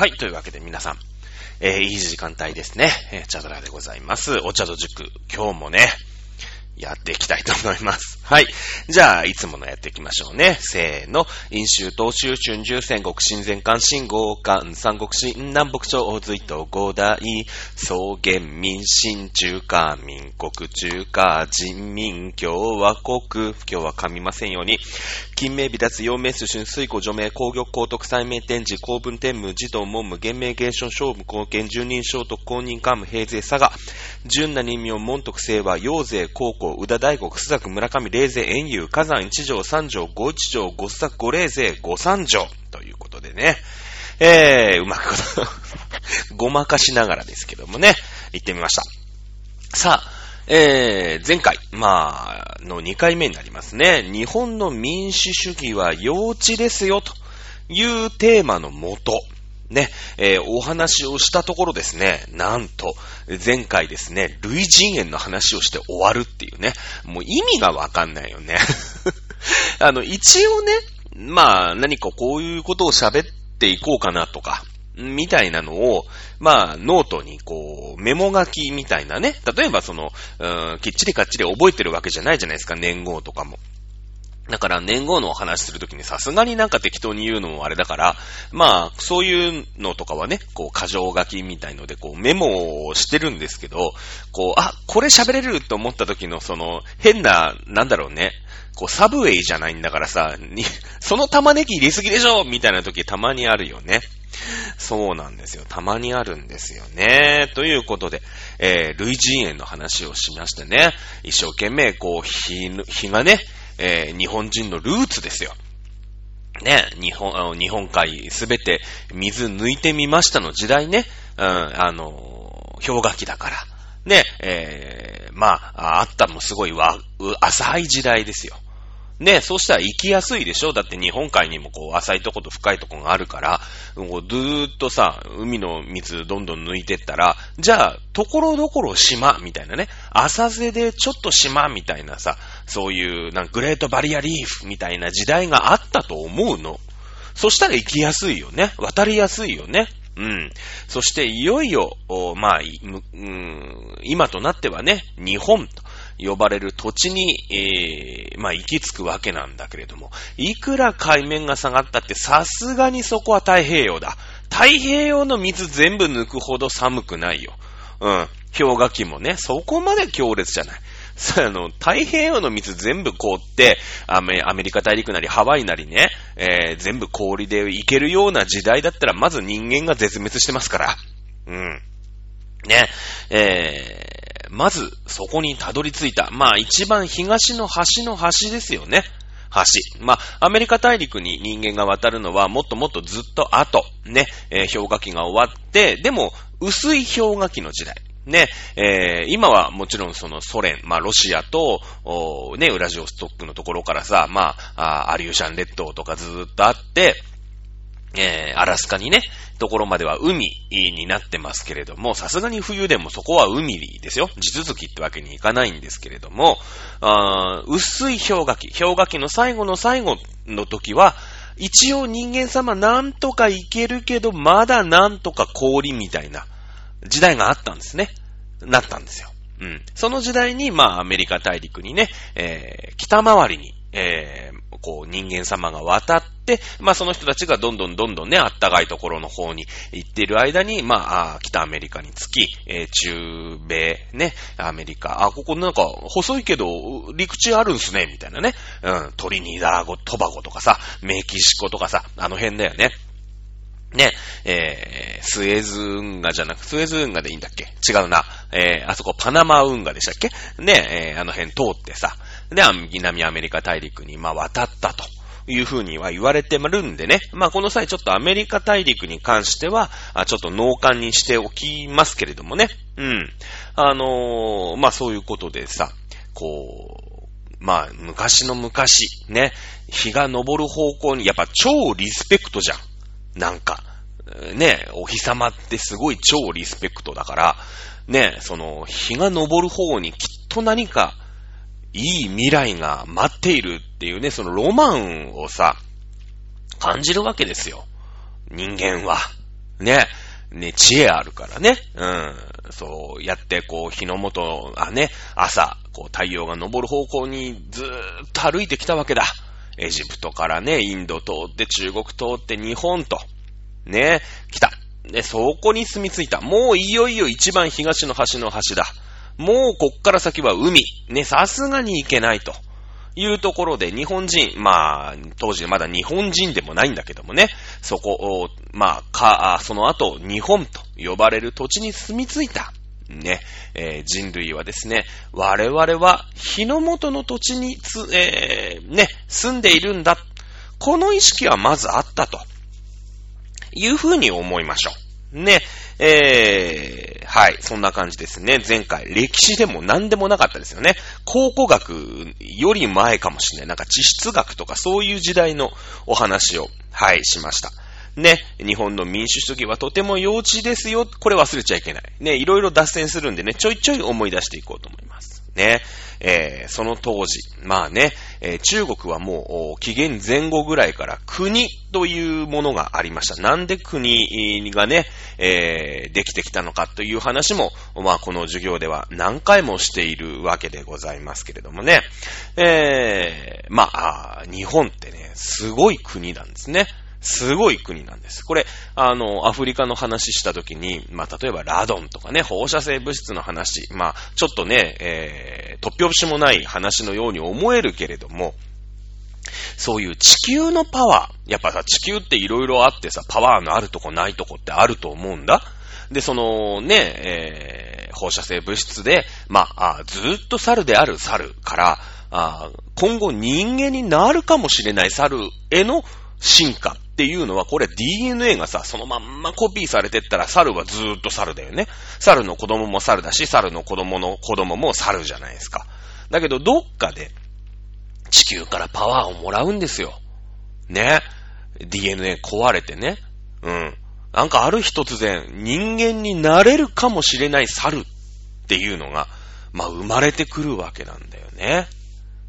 はい、というわけで皆さん、えー、いい時間帯ですね。えー、チャドラでございます。お茶と塾、今日もね、やっていきたいと思います。はい。じゃあ、いつものやっていきましょうね。せーの。飲酒、東州、春秋、戦国、新前関、新豪関、三国新、南北朝、隋と五代、草原民、新中華民国、中華人民共和国。今日は噛みませんように。金名美脱、陽明、春、水庫、除名、工玉、高徳、祭明、天智、公文、天武、児童、文武、厳明、芸春、勝負、貢献、十人聖徳、公認、官務、平勢、佐賀。純な人名、門徳、清和、陽勢、高校、宇田大国、須作、村上、霊勢、遠遊、火山、一条、三条、五一条、五須作、五霊勢、五三条。ということでね。えー、うまくこと ごまかしながらですけどもね、行ってみました。さあ、えー、前回、まあ、の2回目になりますね。日本の民主主義は幼稚ですよ、というテーマのもと、ね、えー、お話をしたところですね、なんと、前回ですね、類人猿の話をして終わるっていうね、もう意味がわかんないよね。あの、一応ね、まあ、何かこういうことを喋っていこうかなとか、みたいなのを、まあ、ノートにこう、メモ書きみたいなね。例えばその、うん、きっちりかっちり覚えてるわけじゃないじゃないですか、年号とかも。だから年号のお話するときにさすがになんか適当に言うのもあれだから、まあ、そういうのとかはね、こう、箇条書きみたいので、こう、メモをしてるんですけど、こう、あ、これ喋れると思った時のその、変な、なんだろうね、こう、サブウェイじゃないんだからさ、に、その玉ねぎ入れすぎでしょみたいな時たまにあるよね。そうなんですよ。たまにあるんですよね。ということで、えー、類人猿の話をしましてね、一生懸命、こう、日、日がね、えー、日本人のルーツですよ。ね、日本、あの日本海すべて水抜いてみましたの時代ね、うん、あの、氷河期だから。ね、えー、まあ、あったもすごいわ、浅い時代ですよ。ね、そうしたら行きやすいでしょだって日本海にもこう浅いとこと深いとこがあるから、こうずーっとさ、海の水どんどん抜いてったら、じゃあ、ところどころ島みたいなね、浅瀬でちょっと島みたいなさ、そういうなんかグレートバリアリーフみたいな時代があったと思うの。そしたら行きやすいよね。渡りやすいよね。うん。そしていよいよ、まあ、うん、今となってはね、日本と。呼ばれる土地に、えー、まあ、行き着くわけなんだけれども、いくら海面が下がったってさすがにそこは太平洋だ。太平洋の水全部抜くほど寒くないよ。うん。氷河期もね、そこまで強烈じゃない。あの、太平洋の水全部凍って、アメアメリカ大陸なりハワイなりね、えー、全部氷で行けるような時代だったら、まず人間が絶滅してますから。うん。ね、えーまず、そこにたどり着いた。まあ、一番東の端の端ですよね。橋。まあ、アメリカ大陸に人間が渡るのはもっともっとずっと後、ね、えー、氷河期が終わって、でも、薄い氷河期の時代。ね、えー、今はもちろんそのソ連、まあロシアと、ね、ウラジオストックのところからさ、まあ、アリューシャン列島とかずーっとあって、えー、アラスカにね、ところまでは海になってますけれども、さすがに冬でもそこは海ですよ。地続きってわけにいかないんですけれども、あ薄い氷河期、氷河期の最後の最後の時は、一応人間様なんとかいけるけど、まだなんとか氷みたいな時代があったんですね。なったんですよ。うん。その時代に、まあ、アメリカ大陸にね、えー、北回りに、えー、こう、人間様が渡って、まあ、その人たちがどんどんどんどんね、あったかいところの方に行っている間に、まあ、北アメリカに着き、えー、中米、ね、アメリカ、あ、ここなんか、細いけど、陸地あるんすね、みたいなね。うん、トリニダーゴ、トバゴとかさ、メキシコとかさ、あの辺だよね。ね、えー、スエズ運河じゃなく、スエズ運河でいいんだっけ？違うな。えー、あそこパナマ運河でしたっけ？ね、えー、あの辺通ってさ、で、南アメリカ大陸に、まあ、渡ったと。いうふうには言われてまるんでね。まあ、この際ちょっとアメリカ大陸に関しては、ちょっと脳幹にしておきますけれどもね。うん。あのー、まあ、そういうことでさ、こう、まあ、昔の昔、ね、日が昇る方向に、やっぱ超リスペクトじゃん。なんか、ね、お日様ってすごい超リスペクトだから、ね、その、日が昇る方にきっと何か、いい未来が待っているっていうね、そのロマンをさ、感じるわけですよ。人間は。ね。ね、知恵あるからね。うん。そうやってこう、日の元、あね、朝、こう太陽が昇る方向にずーっと歩いてきたわけだ。エジプトからね、インド通って中国通って日本と、ね、来た。ね、そこに住み着いた。もういよいよ一番東の端の端だ。もうこっから先は海。ね、さすがに行けないと。いうところで日本人、まあ、当時まだ日本人でもないんだけどもね、そこを、まあ、か、その後、日本と呼ばれる土地に住み着いた。ね、えー、人類はですね、我々は日の元の土地につ、えー、ね、住んでいるんだ。この意識はまずあったと。いうふうに思いましょう。ね、えー、はい、そんな感じですね。前回、歴史でも何でもなかったですよね。考古学より前かもしれない。なんか地質学とかそういう時代のお話を、はい、しました。ね、日本の民主主義はとても幼稚ですよ。これ忘れちゃいけない。ね、いろいろ脱線するんでね、ちょいちょい思い出していこうと思います。ね、えー、その当時、まあね、えー、中国はもう、紀元前後ぐらいから国というものがありました。なんで国がね、えー、できてきたのかという話も、まあこの授業では何回もしているわけでございますけれどもね、えー、まあ、日本ってね、すごい国なんですね。すごい国なんです。これ、あの、アフリカの話したときに、まあ、例えばラドンとかね、放射性物質の話、まあ、ちょっとね、えー、突拍子もない話のように思えるけれども、そういう地球のパワー、やっぱさ、地球って色々あってさ、パワーのあるとこないとこってあると思うんだ。で、そのね、えー、放射性物質で、まあ、あずっと猿である猿から、あ今後人間になるかもしれない猿への進化っていうのは、これ DNA がさ、そのまんまコピーされてったら、猿はずーっと猿だよね。猿の子供も猿だし、猿の子供の子供も猿じゃないですか。だけど、どっかで、地球からパワーをもらうんですよ。ね。DNA 壊れてね。うん。なんかある日突然、人間になれるかもしれない猿っていうのが、まあ生まれてくるわけなんだよね。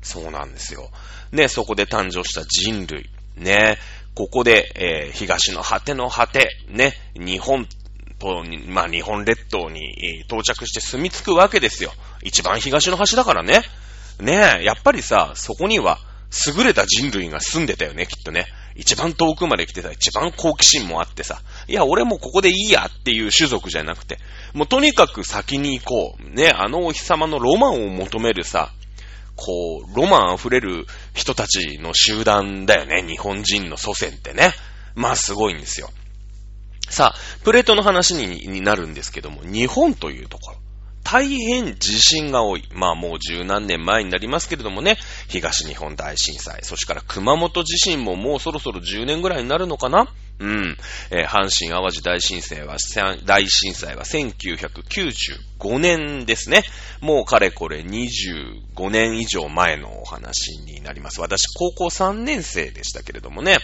そうなんですよ。ね、そこで誕生した人類。ね、ここで、えー、東の果ての果て、ね、日本と、まあ、日本列島に到着して住み着くわけですよ。一番東の端だからね。ねえ、やっぱりさ、そこには優れた人類が住んでたよね、きっとね。一番遠くまで来てた、一番好奇心もあってさ。いや、俺もここでいいやっていう種族じゃなくて、もうとにかく先に行こう。ね、あのお日様のロマンを求めるさ、こう、ロマン溢れる人たちの集団だよね。日本人の祖先ってね。まあすごいんですよ。さあ、プレートの話になるんですけども、日本というところ。大変地震が多い。まあもう十何年前になりますけれどもね、東日本大震災、そしてから熊本地震ももうそろそろ10年ぐらいになるのかなうん。えー、阪神淡路大震災は、大震災は1995年ですね。もうかれこれ25年以上前のお話になります。私、高校3年生でしたけれどもね、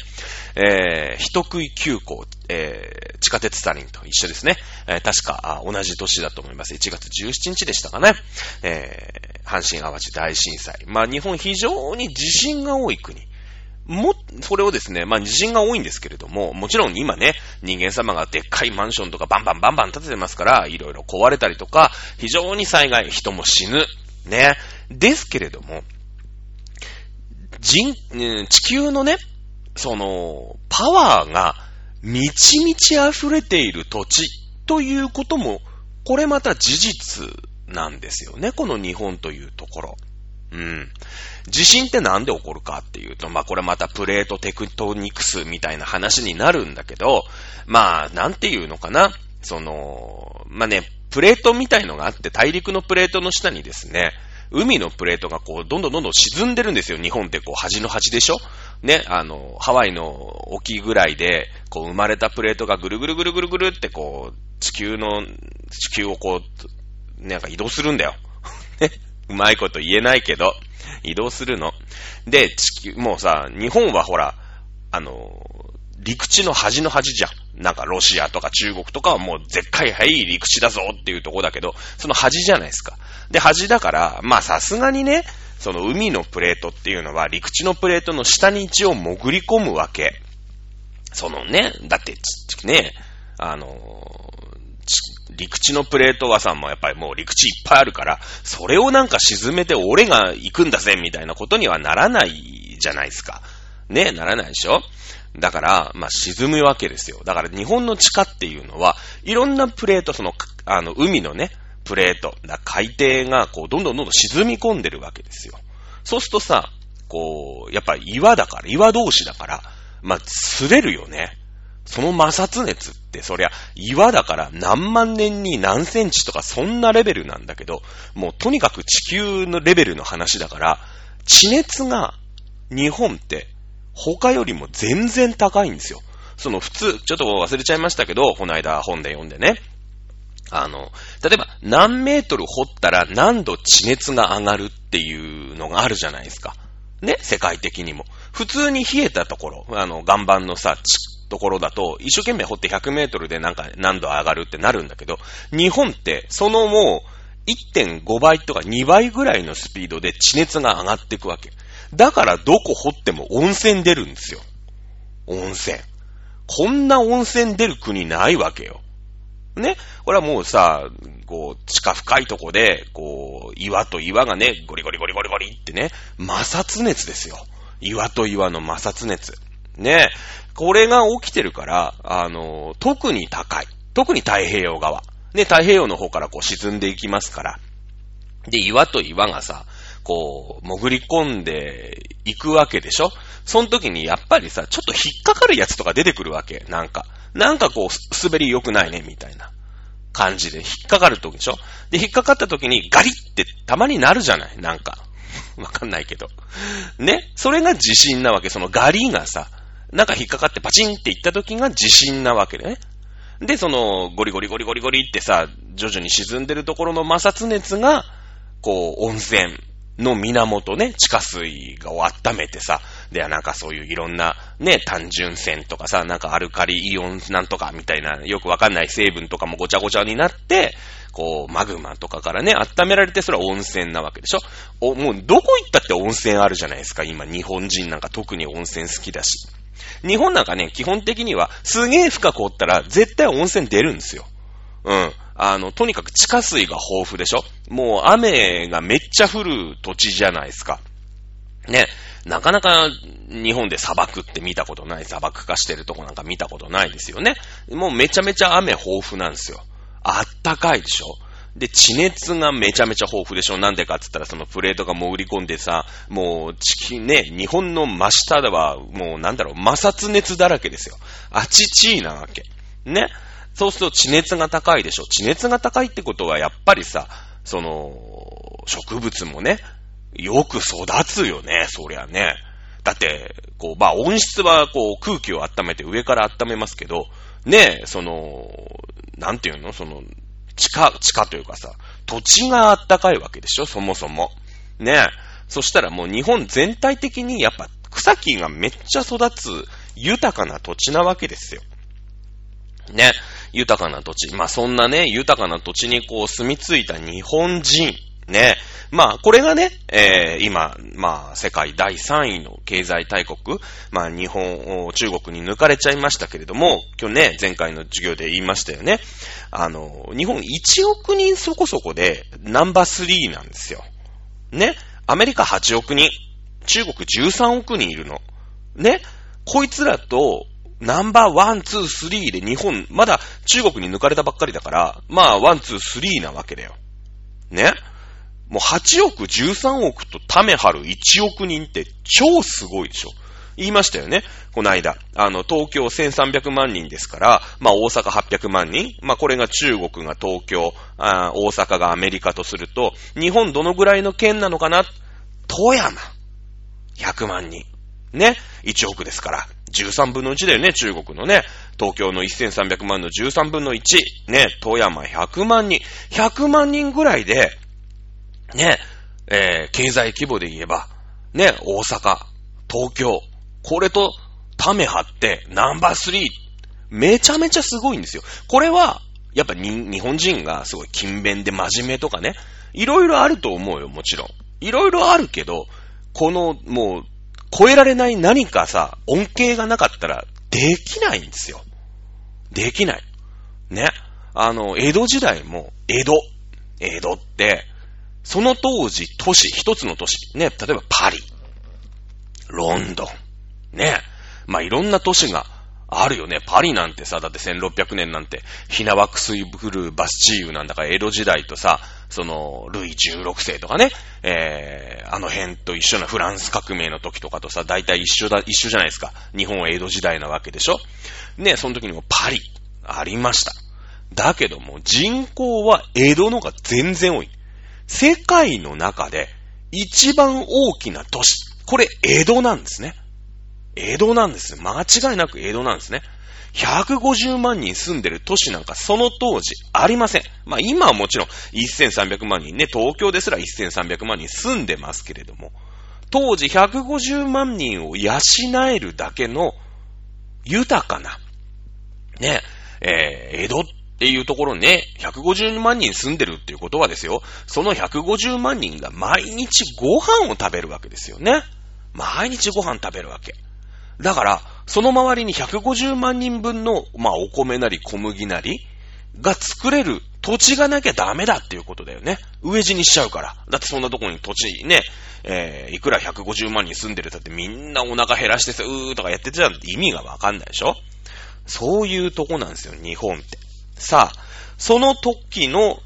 えー、人食い急行、えー、地下鉄サリンと一緒ですね。えー、確か同じ年だと思います。1月17日でしたかね。えー、阪神淡路大震災。まあ日本非常に地震が多い国。も、それをですね、まあ地震が多いんですけれども、もちろん今ね、人間様がでっかいマンションとかバンバンバンバン建ててますから、いろいろ壊れたりとか、非常に災害、人も死ぬ。ね。ですけれども、人、地球のね、その、パワーが満ち満ち溢れている土地ということも、これまた事実なんですよね、この日本というところ。うん。地震ってなんで起こるかっていうと、まあこれまたプレートテクトニクスみたいな話になるんだけど、まあなんていうのかな？その、まあね、プレートみたいのがあって、大陸のプレートの下にですね、海のプレートがこう、どんどんどんどん沈んでるんですよ。日本ってこう、端の端でしょ？ね、あの、ハワイの沖ぐらいで、こう、生まれたプレートがぐるぐるぐるぐるぐるってこう、地球の、地球をこう、なんか移動するんだよ。ね。うまいこと言えないけど、移動するの。で、地球、もうさ、日本はほら、あの、陸地の端の端じゃん。なんかロシアとか中国とかはもう絶海はい陸地だぞっていうとこだけど、その端じゃないですか。で、端だから、まあさすがにね、その海のプレートっていうのは陸地のプレートの下に一応潜り込むわけ。そのね、だって、ね、あの陸地のプレートはさ、もうやっぱりもう陸地いっぱいあるから、それをなんか沈めて俺が行くんだぜ、みたいなことにはならないじゃないですか。ね、ならないでしょ？だから、まあ、沈むわけですよ。だから日本の地下っていうのは、いろんなプレート、その、あの、海のね、プレート、海底がこう、どんどんどんどん沈み込んでるわけですよ。そうするとさ、こう、やっぱり岩だから、岩同士だから、まあ、擦れるよね。その摩擦熱って、そりゃ、岩だから何万年に何センチとかそんなレベルなんだけど、もうとにかく地球のレベルの話だから、地熱が日本って他よりも全然高いんですよ。その普通、ちょっと忘れちゃいましたけど、この間本で読んでね。あの、例えば何メートル掘ったら何度地熱が上がるっていうのがあるじゃないですか。ね、世界的にも。普通に冷えたところ、あの、岩盤のさ、ところだと、一生懸命掘って100メートルでなんか何度上がるってなるんだけど、日本ってそのもう1.5倍とか2倍ぐらいのスピードで地熱が上がっていくわけ。だからどこ掘っても温泉出るんですよ。温泉。こんな温泉出る国ないわけよ。ね？これはもうさ、こう、地下深いとこで、こう、岩と岩がね、ゴリゴリゴリゴリゴリってね、摩擦熱ですよ。岩と岩の摩擦熱。ね？これが起きてるから、あの、特に高い。特に太平洋側。ね、太平洋の方からこう沈んでいきますから。で、岩と岩がさ、こう、潜り込んでいくわけでしょ？その時にやっぱりさ、ちょっと引っかかるやつとか出てくるわけ。なんか。なんかこう、滑り良くないね、みたいな感じで引っかかる時でしょ？で、引っかかった時にガリってたまになるじゃない？なんか。わかんないけど。ね？それが地震なわけ。そのガリがさ、なんか引っかかってパチンっていった時が地震なわけでね。で、その、ゴリゴリゴリゴリゴリってさ、徐々に沈んでるところの摩擦熱が、こう、温泉の源ね、地下水を温めてさ、で、なんかそういういろんなね、単純泉とかさ、なんかアルカリイオンなんとかみたいな、よくわかんない成分とかもごちゃごちゃになって、こう、マグマとかからね、温められて、それは温泉なわけでしょ？お、もうどこ行ったって温泉あるじゃないですか、今、日本人なんか特に温泉好きだし。日本なんかね、基本的には、すげえ深く掘ったら、絶対温泉出るんですよ。うん。あの、とにかく地下水が豊富でしょもう雨がめっちゃ降る土地じゃないですか。ね。なかなか日本で砂漠って見たことない、砂漠化してるとこなんか見たことないですよね。もうめちゃめちゃ雨豊富なんですよ。あったかいでしょで、地熱がめちゃめちゃ豊富でしょなんでかって言ったら、そのプレートが潜り込んでさ、もう、地球ね、日本の真下では、もうなんだろう、摩擦熱だらけですよ。あちちーなわけ。ね。そうすると地熱が高いでしょ。地熱が高いってことはやっぱりさ、その、植物もね、よく育つよね、そりゃね。だって、こう、まあ温室はこう空気を温めて上から温めますけど、ね、その、なんていうの？その、地下、地下というかさ、土地があったかいわけでしょそもそも。ね。そしたらもう日本全体的にやっぱ草木がめっちゃ育つ豊かな土地なわけですよ。ね。豊かな土地。まあそんなね、豊かな土地にこう住み着いた日本人。ね。まあ、これがね、えー、今、まあ、世界第3位の経済大国、まあ、日本、中国に抜かれちゃいましたけれども、今日ね、前回の授業で言いましたよね。あの、日本1億人そこそこでナンバー3なんですよ。ね。アメリカ8億人、中国13億人いるの。ね。こいつらと、ナンバーワン、ツー、スリーで日本、まだ中国に抜かれたばっかりだから、まあ、ワン、ツー、スリーなわけだよ。ねもう8億、13億とため張る1億人って超すごいでしょ。言いましたよね。この間。あの、東京1300万人ですから、まあ大阪800万人。まあこれが中国が東京、あ大阪がアメリカとすると、日本どのぐらいの県なのかな？富山。100万人。ね。1億ですから。13分の1だよね、中国のね。東京の1300万の13分の1。ね、富山100万人。100万人ぐらいで、ね、えー、経済規模で言えば、ね、大阪、東京、これと、ため張って、ナンバー3、めちゃめちゃすごいんですよ。これは、やっぱ日本人がすごい勤勉で真面目とかね、いろいろあると思うよ、もちろん。いろいろあるけど、この、もう、超えられない何かさ、恩恵がなかったら、できないんですよ。できない。ね。あの、江戸時代も、江戸。江戸って、その当時、都市、一つの都市。ね。例えばパリ。ロンドン。ね。まあ、いろんな都市があるよね。パリなんてさ、だって1600年なんて、ヒナワクスイブルーバスチーユなんだから江戸時代とさ、その、ルイ16世とかね、えー、あの辺と一緒なフランス革命の時とかとさ、大体一緒だ、一緒じゃないですか。日本は江戸時代なわけでしょね、その時にもパリ、ありました。だけども、人口は江戸のが全然多い。世界の中で一番大きな都市。これ江戸なんですね。江戸なんです。間違いなく江戸なんですね。150万人住んでる都市なんかその当時ありません。まあ今はもちろん1300万人ね、東京ですら1300万人住んでますけれども、当時150万人を養えるだけの豊かな、ね、えー、江戸っっていうところね、150万人住んでるっていうことはですよ、その150万人が毎日ご飯を食べるわけですよね。毎日ご飯食べるわけ。だから、その周りに150万人分の、まあ、お米なり小麦なりが作れる土地がなきゃダメだっていうことだよね。飢え死にしちゃうから。だってそんなとこに土地ね、えー、いくら150万人住んでるだってみんなお腹減らしてさ、うーとかやってちゃうって意味がわかんないでしょそういうとこなんですよ、日本って。さあ、その時の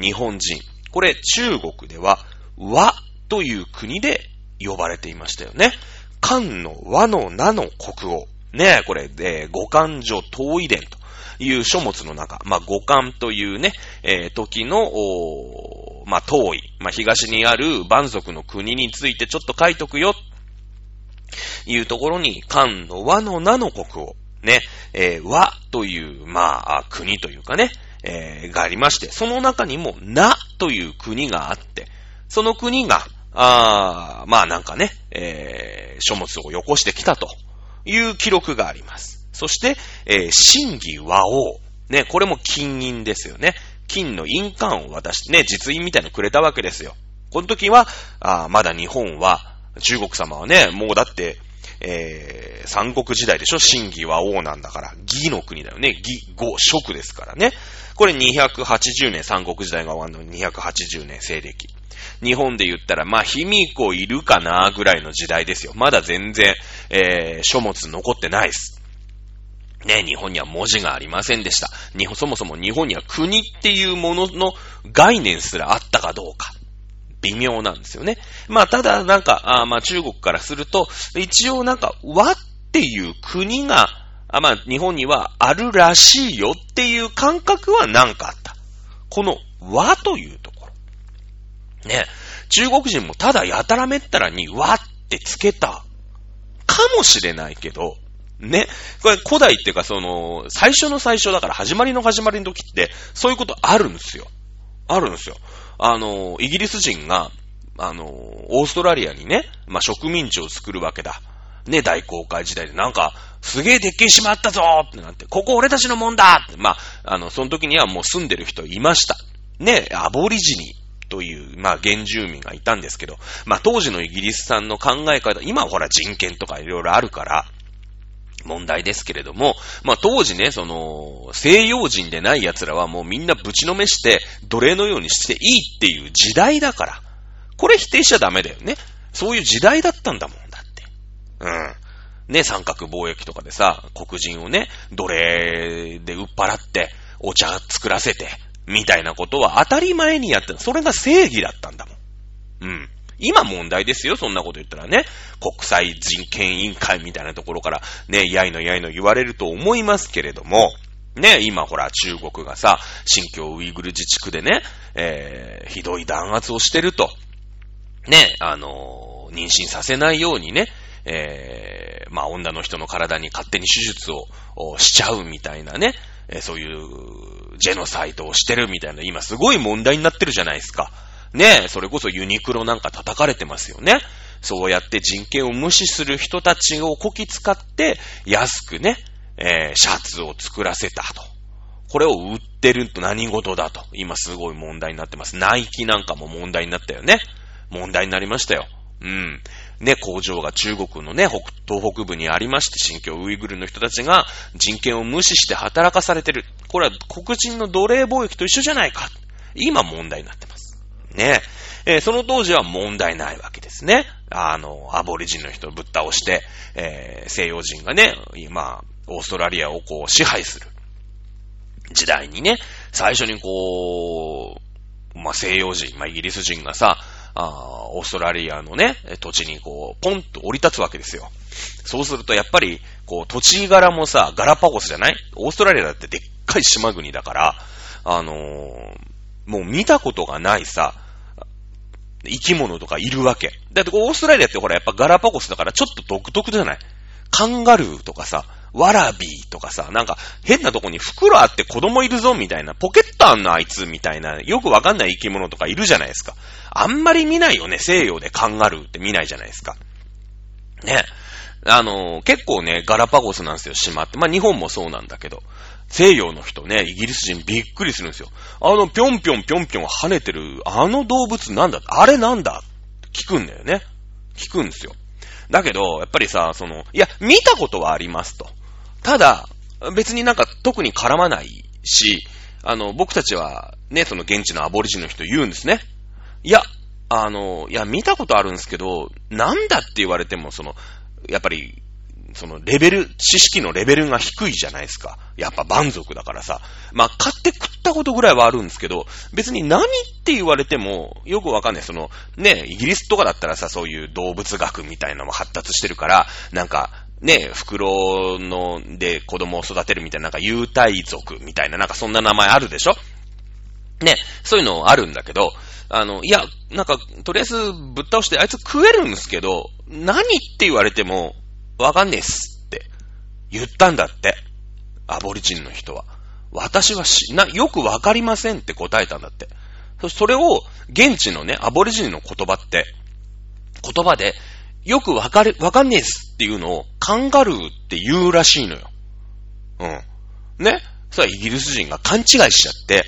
日本人。これ中国では和という国で呼ばれていましたよね。漢の和の名の国王。ねこれ、えー、五漢女東遺伝という書物の中、まあ、五漢というね、えー、時の、まあ、東夷、まあ、東にある蛮族の国についてちょっと書いとくよ、いうところに、漢の和の名の国王、ね、えー、和という、まあ、国というかね、えー、がありまして、その中にも、なという国があって、その国が、あまあなんかね、えー、書物をよこしてきたという記録があります。そして、えー、真偽和王。ね、これも金印ですよね。金の印鑑を渡して、ね、実印みたいのくれたわけですよ。この時は、あまだ日本は、中国様はね、もうだって、えー、三国時代でしょ？真偽は王なんだから、義の国だよね。義、語、職ですからね。これ280年、三国時代が終わるのに280年、西暦。日本で言ったら、まあ、卑弥呼いるかなぐらいの時代ですよ。まだ全然、えー、書物残ってないです。ね、日本には文字がありませんでした。日本、そもそも日本には国っていうものの概念すらあったかどうか。微妙なんですよね。まあ、ただ、なんか、あまあ、中国からすると、一応なんか、和っていう国が、あまあ、日本にはあるらしいよっていう感覚はなんかあった。この和というところ。ね。中国人もただやたらめったらに和ってつけたかもしれないけど、ね。これ古代っていうかその、最初の最初だから始まりの始まりの時って、そういうことあるんですよ。あるんですよ。あの、イギリス人が、あの、オーストラリアにね、まあ、植民地を作るわけだ。ね、大航海時代で、なんか、すげえでっけえ島あったぞってなって、ここ俺たちのもんだって、まあ、あの、その時にはもう住んでる人いました。ね、アボリジニという、まあ、原住民がいたんですけど、まあ、当時のイギリスさんの考え方、今ほら人権とかいろいろあるから、問題ですけれども、まあ当時ね、その、西洋人でない奴らはもうみんなぶちのめして、奴隷のようにしていいっていう時代だから。これ否定しちゃダメだよね。そういう時代だったんだもんだって。うん。ね、三角貿易とかでさ、黒人をね、奴隷で売っ払って、お茶作らせて、みたいなことは当たり前にやってた。それが正義だったんだもん。うん。今問題ですよ、そんなこと言ったらね。国際人権委員会みたいなところから、ね、やいのやいの言われると思いますけれども、ね、今ほら中国がさ、新疆ウイグル自治区でね、えー、ひどい弾圧をしてると。ね、あのー、妊娠させないようにね、えー、まあ女の人の体に勝手に手術をしちゃうみたいなね、え、そういうジェノサイドをしてるみたいな、今すごい問題になってるじゃないですか。ねえそれこそユニクロなんか叩かれてますよね。そうやって人権を無視する人たちをこき使って、安くね、えー、シャツを作らせたと。これを売ってると何事だと。今すごい問題になってます。ナイキなんかも問題になったよね。問題になりましたよ。うん。ね、工場が中国のね、北東北部にありまして、新疆ウイグルの人たちが人権を無視して働かされてる。これは黒人の奴隷貿易と一緒じゃないか。今問題になってます。ね。えー、その当時は問題ないわけですね。あの、アボリジンの人をぶっ倒して、えー、西洋人がね、今、オーストラリアをこう支配する時代にね、最初にこう、まあ、西洋人、まあ、イギリス人がさ、あオーストラリアのね、土地にこう、ポンと降り立つわけですよ。そうするとやっぱり、こう、土地柄もさ、ガラパゴスじゃない？オーストラリアだってでっかい島国だから、あのー、もう見たことがないさ、生き物とかいるわけ。だってオーストラリアってほらやっぱガラパゴスだからちょっと独特じゃない？カンガルーとかさ、ワラビーとかさ、なんか変なとこに袋あって子供いるぞみたいな、ポケットあんのあいつみたいな、よくわかんない生き物とかいるじゃないですか。あんまり見ないよね、西洋でカンガルーって見ないじゃないですか。ね。あの、結構ね、ガラパゴスなんですよ、島って。まあ日本もそうなんだけど。西洋の人ね、イギリス人びっくりするんですよ。あの、ぴょんぴょんぴょんぴょん跳ねてる、あの動物なんだあれなんだ聞くんだよね。聞くんですよ。だけど、やっぱりさ、その、いや、見たことはありますと。ただ、別になんか特に絡まないし、あの、僕たちはね、その現地のアボリジンの人言うんですね。いや、あの、いや、見たことあるんですけど、なんだって言われても、その、やっぱり、そのレベル、知識のレベルが低いじゃないですか。やっぱ蛮族だからさ。まあ、買って食ったことぐらいはあるんですけど、別に何って言われても、よくわかんない。その、ね、イギリスとかだったらさ、そういう動物学みたいなのも発達してるから、なんか、ね、袋の、で子供を育てるみたいな、なんか有体族みたいな、なんかそんな名前あるでしょ？ね、そういうのあるんだけど、あの、いや、なんか、とりあえずぶっ倒してあいつ食えるんですけど、何って言われても、わかんねえっすって言ったんだって。アボリジンの人は。私はし、な、よくわかりませんって答えたんだって。それを、現地のね、アボリジンの言葉って、言葉で、よくわかる、わかんねえっすっていうのを、カンガルーって言うらしいのよ。うん。ね？それはイギリス人が勘違いしちゃって、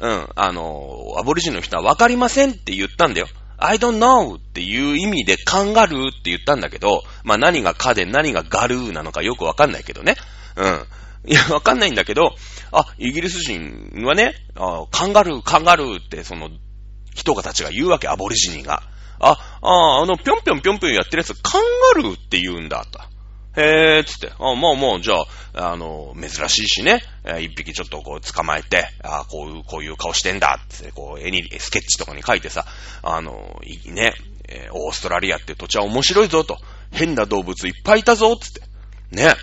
うん、あの、アボリジンの人はわかりませんって言ったんだよ。I don't know っていう意味でカンガルーって言ったんだけど、まあ何がカで何がガルーなのかよくわかんないけどね。うん。いや、わかんないんだけど、あ、イギリス人はね、あカンガルー、カンガルーってその人たちが言うわけ、アボリジニが。あ、あ、あの、ぴょんぴょんぴょんぴょんやってるやつ、カンガルーって言うんだ、と。へー、つって。あ、まあまあ、じゃあ、あの、珍しいしね、え、一匹ちょっとこう捕まえて、あこういう、こういう顔してんだ、つって、こう、絵に、スケッチとかに書いてさ、あの、いいね、え、オーストラリアって土地は面白いぞ、と。変な動物いっぱいいたぞ、つって。ね。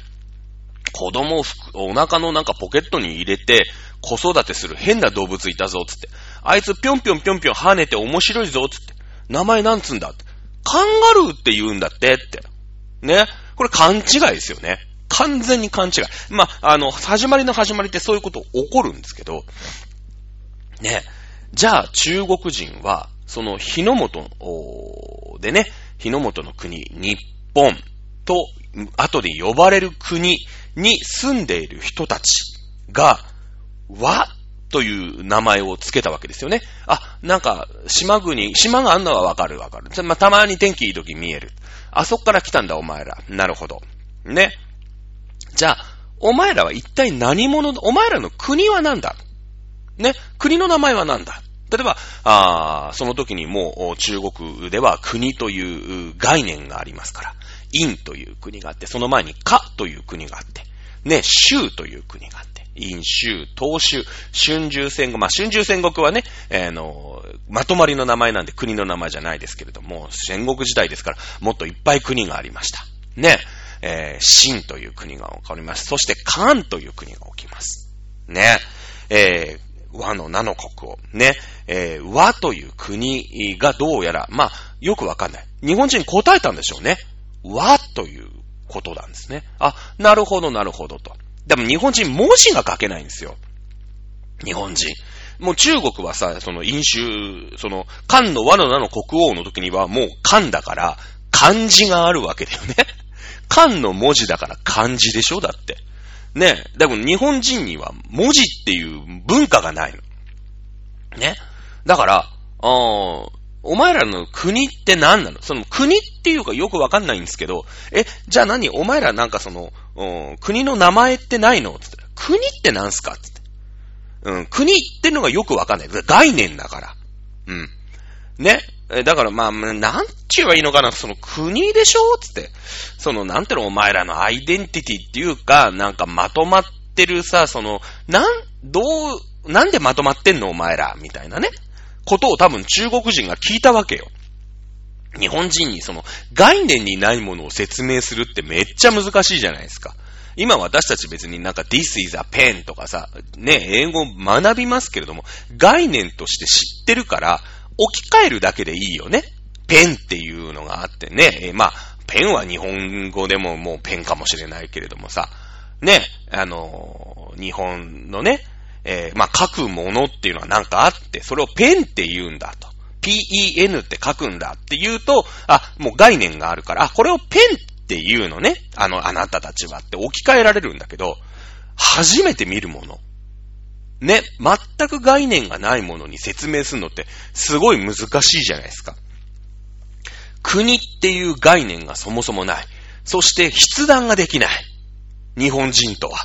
子供をお腹のなんかポケットに入れて、子育てする変な動物いたぞ、つって。あいつぴょんぴょんぴょんぴょん跳ねて面白いぞ、つって。名前なんつんだって。カンガルーって言うんだって、って。ね。これ勘違いですよね。完全に勘違い。まあ、あの、始まりの始まりってそういうこと起こるんですけど、ね。じゃあ中国人は、その日の本でね、日の本の国、日本と、後で呼ばれる国に住んでいる人たちが、和という名前を付けたわけですよね。あ、なんか、島国、島があんのはわかるわかる。まあ、たまに天気いい時見える。あそっから来たんだ、お前ら。なるほど。ね。じゃあ、お前らは一体何者お前らの国は何だ？ね。国の名前は何だ？例えば、あその時にもう中国では国という概念がありますから、陰という国があって、その前にかという国があって、ね、州という国があって、陰州、東州、春秋戦国、まあ、春秋戦国はね、えー、の、まとまりの名前なんで国の名前じゃないですけれども、戦国時代ですから、もっといっぱい国がありました。ね、えー、秦という国が起こります。そして、漢という国が起きます。ね、えー、和の名の国を、ね、えー、和という国がどうやら、まあ、よくわかんない。日本人答えたんでしょうね。和ということなんですね。あ、なるほど、なるほどと。でも日本人文字が書けないんですよ。日本人。もう中国はさ、その飲酒、その、漢の和の名の国王の時にはもう漢だから、漢字があるわけだよね。漢の文字だから漢字でしょだって。ね。でも日本人には文字っていう文化がないの。ね。だから、あお前らの国って何なの？その国っていうかよくわかんないんですけど、え、じゃあ何？お前らなんかその、うん、国の名前ってないの？つって。国って何すか？つって。うん、国ってのがよくわかんない。概念だから。うん。ね？だからまあ、なんちゅうばいいのかな、その国でしょ？つって。その、なんていうの、お前らのアイデンティティっていうか、なんかまとまってるさ、その、なん、どう、なんでまとまってんの？お前らみたいなね。ことを多分中国人が聞いたわけよ。日本人にその概念にないものを説明するってめっちゃ難しいじゃないですか。今私たち別になんか this is a pen とかさ、ね、英語学びますけれども、概念として知ってるから、置き換えるだけでいいよね。ペンっていうのがあってね、え、まあ、ペンは日本語でももうペンかもしれないけれどもさ、ね、あの、日本のね、えー、まあ、書くものっていうのはなんかあって、それをペンって言うんだと。Pen って書くんだって言うと、あ、もう概念があるから、あ、これをペンって言うのね。あの、あなたたちはって置き換えられるんだけど、初めて見るもの。ね、全く概念がないものに説明するのってすごい難しいじゃないですか。国っていう概念がそもそもない。そして筆談ができない。日本人とは。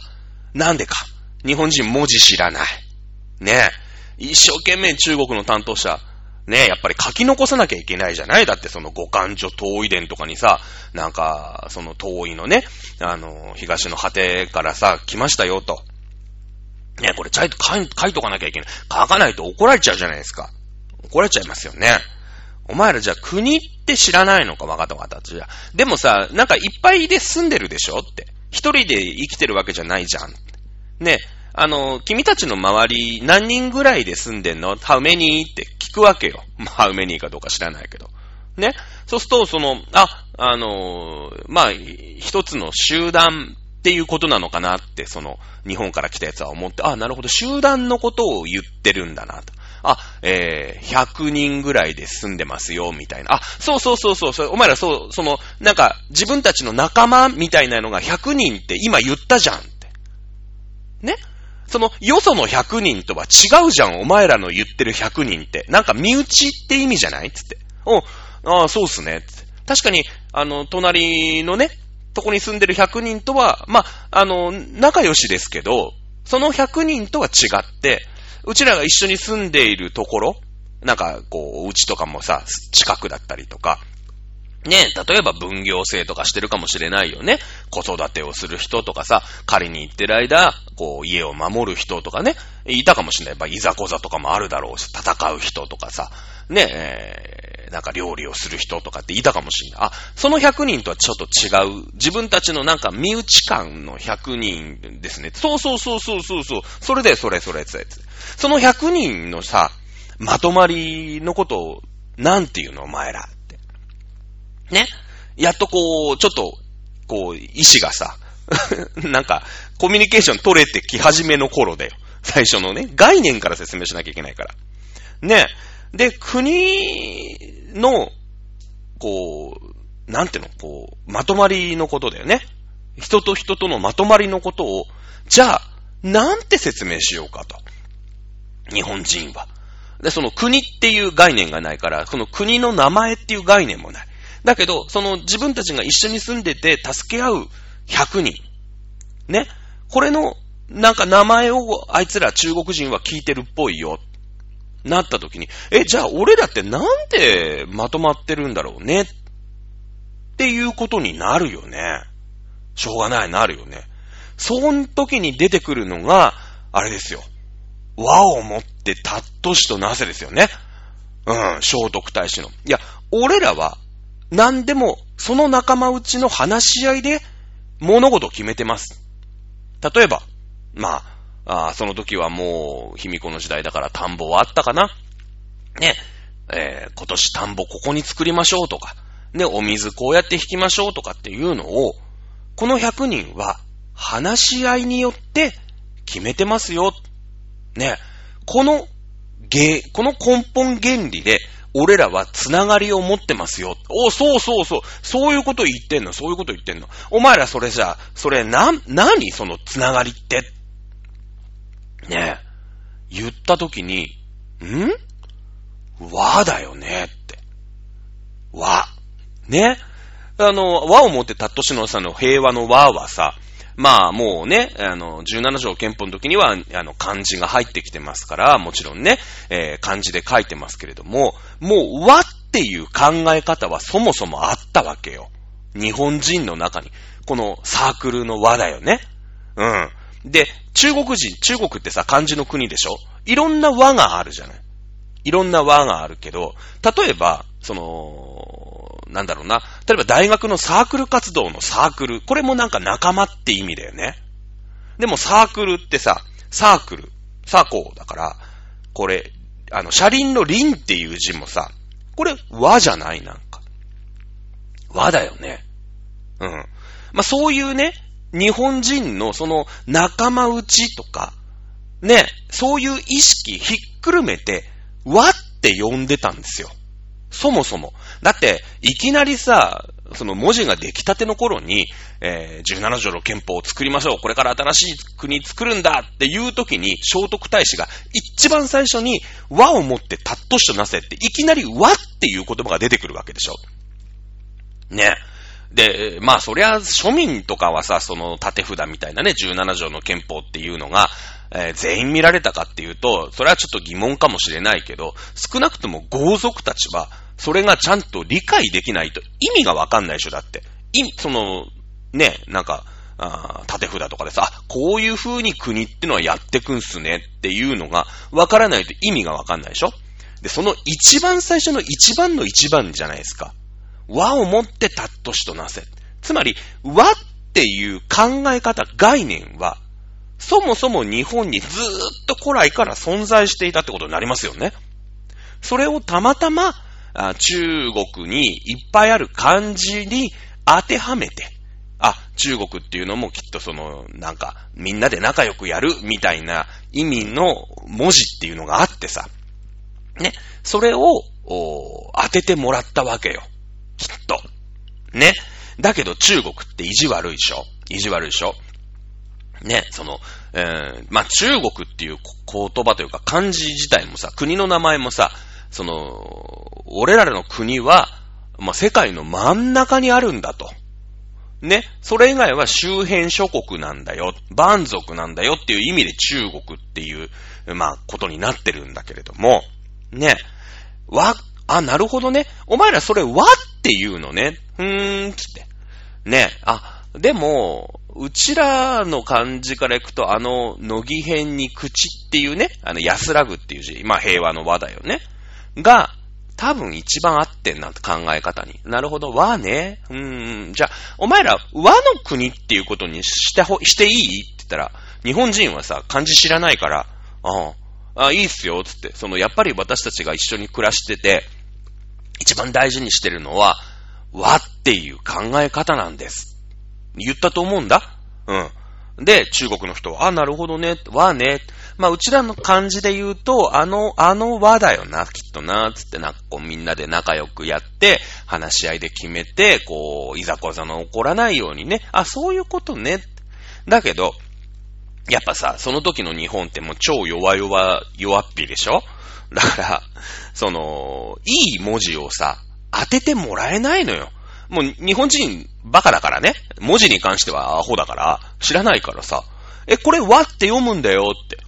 なんでか。日本人文字知らない。ね一生懸命中国の担当者、ねやっぱり書き残さなきゃいけないじゃない？だってその五感所遠い伝とかにさ、なんか、その遠いのね、あの、東の果てからさ、来ましたよと。ねこれちゃんと書い書いとかなきゃいけない。書かないと怒られちゃうじゃないですか。怒られちゃいますよね。お前らじゃあ国って知らないのか分かった分かった。じゃでもさ、なんかいっぱいで住んでるでしょって。一人で生きてるわけじゃないじゃん。ね、あの、君たちの周り何人ぐらいで住んでんの ?how many? って聞くわけよ。how many かどうか知らないけど。ね？そうすると、その、あ、あのまあ、一つの集団っていうことなのかなって、その、日本から来たやつは思って、あ、なるほど、集団のことを言ってるんだなと。あ、えー、100人ぐらいで住んでますよ、みたいな。あ、そうそうそうそう、お前らそう、その、なんか、自分たちの仲間みたいなのが100人って今言ったじゃんって。ね？その、よその100人とは違うじゃん、お前らの言ってる100人って。なんか身内って意味じゃないつって。お、ああ、そうっすね。確かに、あの、隣のね、とこに住んでる100人とは、まあ、あの、仲良しですけど、その100人とは違って、うちらが一緒に住んでいるところ、なんか、こう、うちとかもさ、近くだったりとか、ねえ例えば分業制とかしてるかもしれないよね。子育てをする人とかさ、借りに行ってる間、こう、家を守る人とかね、いたかもしれない。やっぱ、いざこざとかもあるだろうし、戦う人とかさ、ねえ、なんか料理をする人とかっていたかもしれない。あ、その100人とはちょっと違う。自分たちのなんか身内感の100人ですね。そうそうそうそうそうそう。それで、それそれそれ。その100人のさ、まとまりのことを、なんていうのお前ら。ね。やっとこう、ちょっと、こう、意志がさ、なんか、コミュニケーション取れてき始めの頃だよ。最初のね、概念から説明しなきゃいけないから。ね。で、国の、こう、なんていうの、こう、まとまりのことだよね。人と人とのまとまりのことを、じゃあ、なんて説明しようかと。日本人は。で、その国っていう概念がないから、その国の名前っていう概念もない。だけど、その自分たちが一緒に住んでて助け合う100人。ね。これの、なんか名前をあいつら中国人は聞いてるっぽいよ。なった時に、え、じゃあ俺らってなんでまとまってるんだろうねっていうことになるよね。しょうがない、なるよね。その時に出てくるのが、あれですよ。和をもってたっとしとなせですよね。うん、聖徳太子の。いや、俺らは何でも、その仲間内の話し合いで物事を決めてます。例えば、まあ、あその時はもう、卑弥呼の時代だから田んぼはあったかなね、えー、今年田んぼここに作りましょうとか、ね、お水こうやって引きましょうとかっていうのを、この100人は話し合いによって決めてますよ。ね、この、げこの根本原理で俺らはつながりを持ってますよ。お、そうそうそう。そういうこと言ってんの、そういうこと言ってんの。お前らそれじゃ、それな、何そのつながりって？ねえ。言ったときに、ん？和だよねって。和。ね。あの、和をもってたっとしのさんの平和の和はさ、まあもうね、あの、17条憲法の時には、あの、漢字が入ってきてますから、もちろんね、えー、漢字で書いてますけれども、もう和っていう考え方はそもそもあったわけよ。日本人の中に。このサークルの和だよね。うん。で、中国人、中国ってさ、漢字の国でしょ？いろんな和があるじゃない。いろんな和があるけど、例えば、その、なんだろうな。例えば大学のサークル活動のサークル。これもなんか仲間って意味だよね。でもサークルってさ、サークル、サーコーだから、これ、あの、車輪の輪っていう字もさ、これ和じゃないなんか。和だよね。うん。まあ、そういうね、日本人のその仲間内とか、ね、そういう意識ひっくるめて、和って呼んでたんですよ。そもそも。だって、いきなりさ、その文字が出来たての頃に、えー、17条の憲法を作りましょう。これから新しい国作るんだっていう時に、聖徳太子が一番最初に和をもってたっとしとなせって、いきなり和っていう言葉が出てくるわけでしょ。ね。で、まあそりゃ庶民とかはさ、その縦札みたいなね、17条の憲法っていうのが、えー、全員見られたかっていうと、それはちょっと疑問かもしれないけど、少なくとも豪族たちは、それがちゃんと理解できないと意味がわかんないでしょ、だって。意その、ね、なんか、あ縦札とかでさ、あ、こういう風に国ってのはやってくんすねっていうのがわからないと意味がわかんないでしょで、その一番最初の一番の一番じゃないですか。和をもってたっとしとなせ。つまり、和っていう考え方、概念は、そもそも日本にずーっと古来から存在していたってことになりますよね。それをたまたま、中国にいっぱいある漢字に当てはめて、あ、中国っていうのもきっとその、なんか、みんなで仲良くやるみたいな意味の文字っていうのがあってさ、ね、それを、当ててもらったわけよ。きっと。ね。だけど中国って意地悪いでしょ意地悪いでしょね、その、えー、まあ、中国っていう言葉というか漢字自体もさ、国の名前もさ、その、俺らの国は、まあ、世界の真ん中にあるんだと。ね。それ以外は周辺諸国なんだよ。蛮族なんだよっていう意味で中国っていう、まあ、ことになってるんだけれども、ね。わ、あ、なるほどね。お前らそれ和って言うのね。うーん、つって。ね。あ、でも、うちらの漢字からいくと、あの、乃木編に口っていうね、あの、安らぐっていう字、まあ平和の和だよね。が、多分一番合ってんな考え方に。なるほど、和ね。うーん、じゃあ、お前ら和の国っていうことにしてほ、していいって言ったら、日本人はさ、漢字知らないから、ああ、あいいっすよ、つって。その、やっぱり私たちが一緒に暮らしてて、一番大事にしてるのは、和っていう考え方なんです。言ったと思うんだ。うん。で、中国の人は、あ、なるほどね、和ね。まあ、うちらの漢字で言うと、あの、あの和だよな、きっとな、つってな、こうみんなで仲良くやって、話し合いで決めて、こう、いざこざの起こらないようにね、あ、そういうことね。だけど、やっぱさ、その時の日本ってもう超弱々、弱っぴでしょ？だから、その、いい文字をさ、当ててもらえないのよ。もう日本人バカだからね。文字に関してはアホだから、知らないからさ。え、これ和って読むんだよって。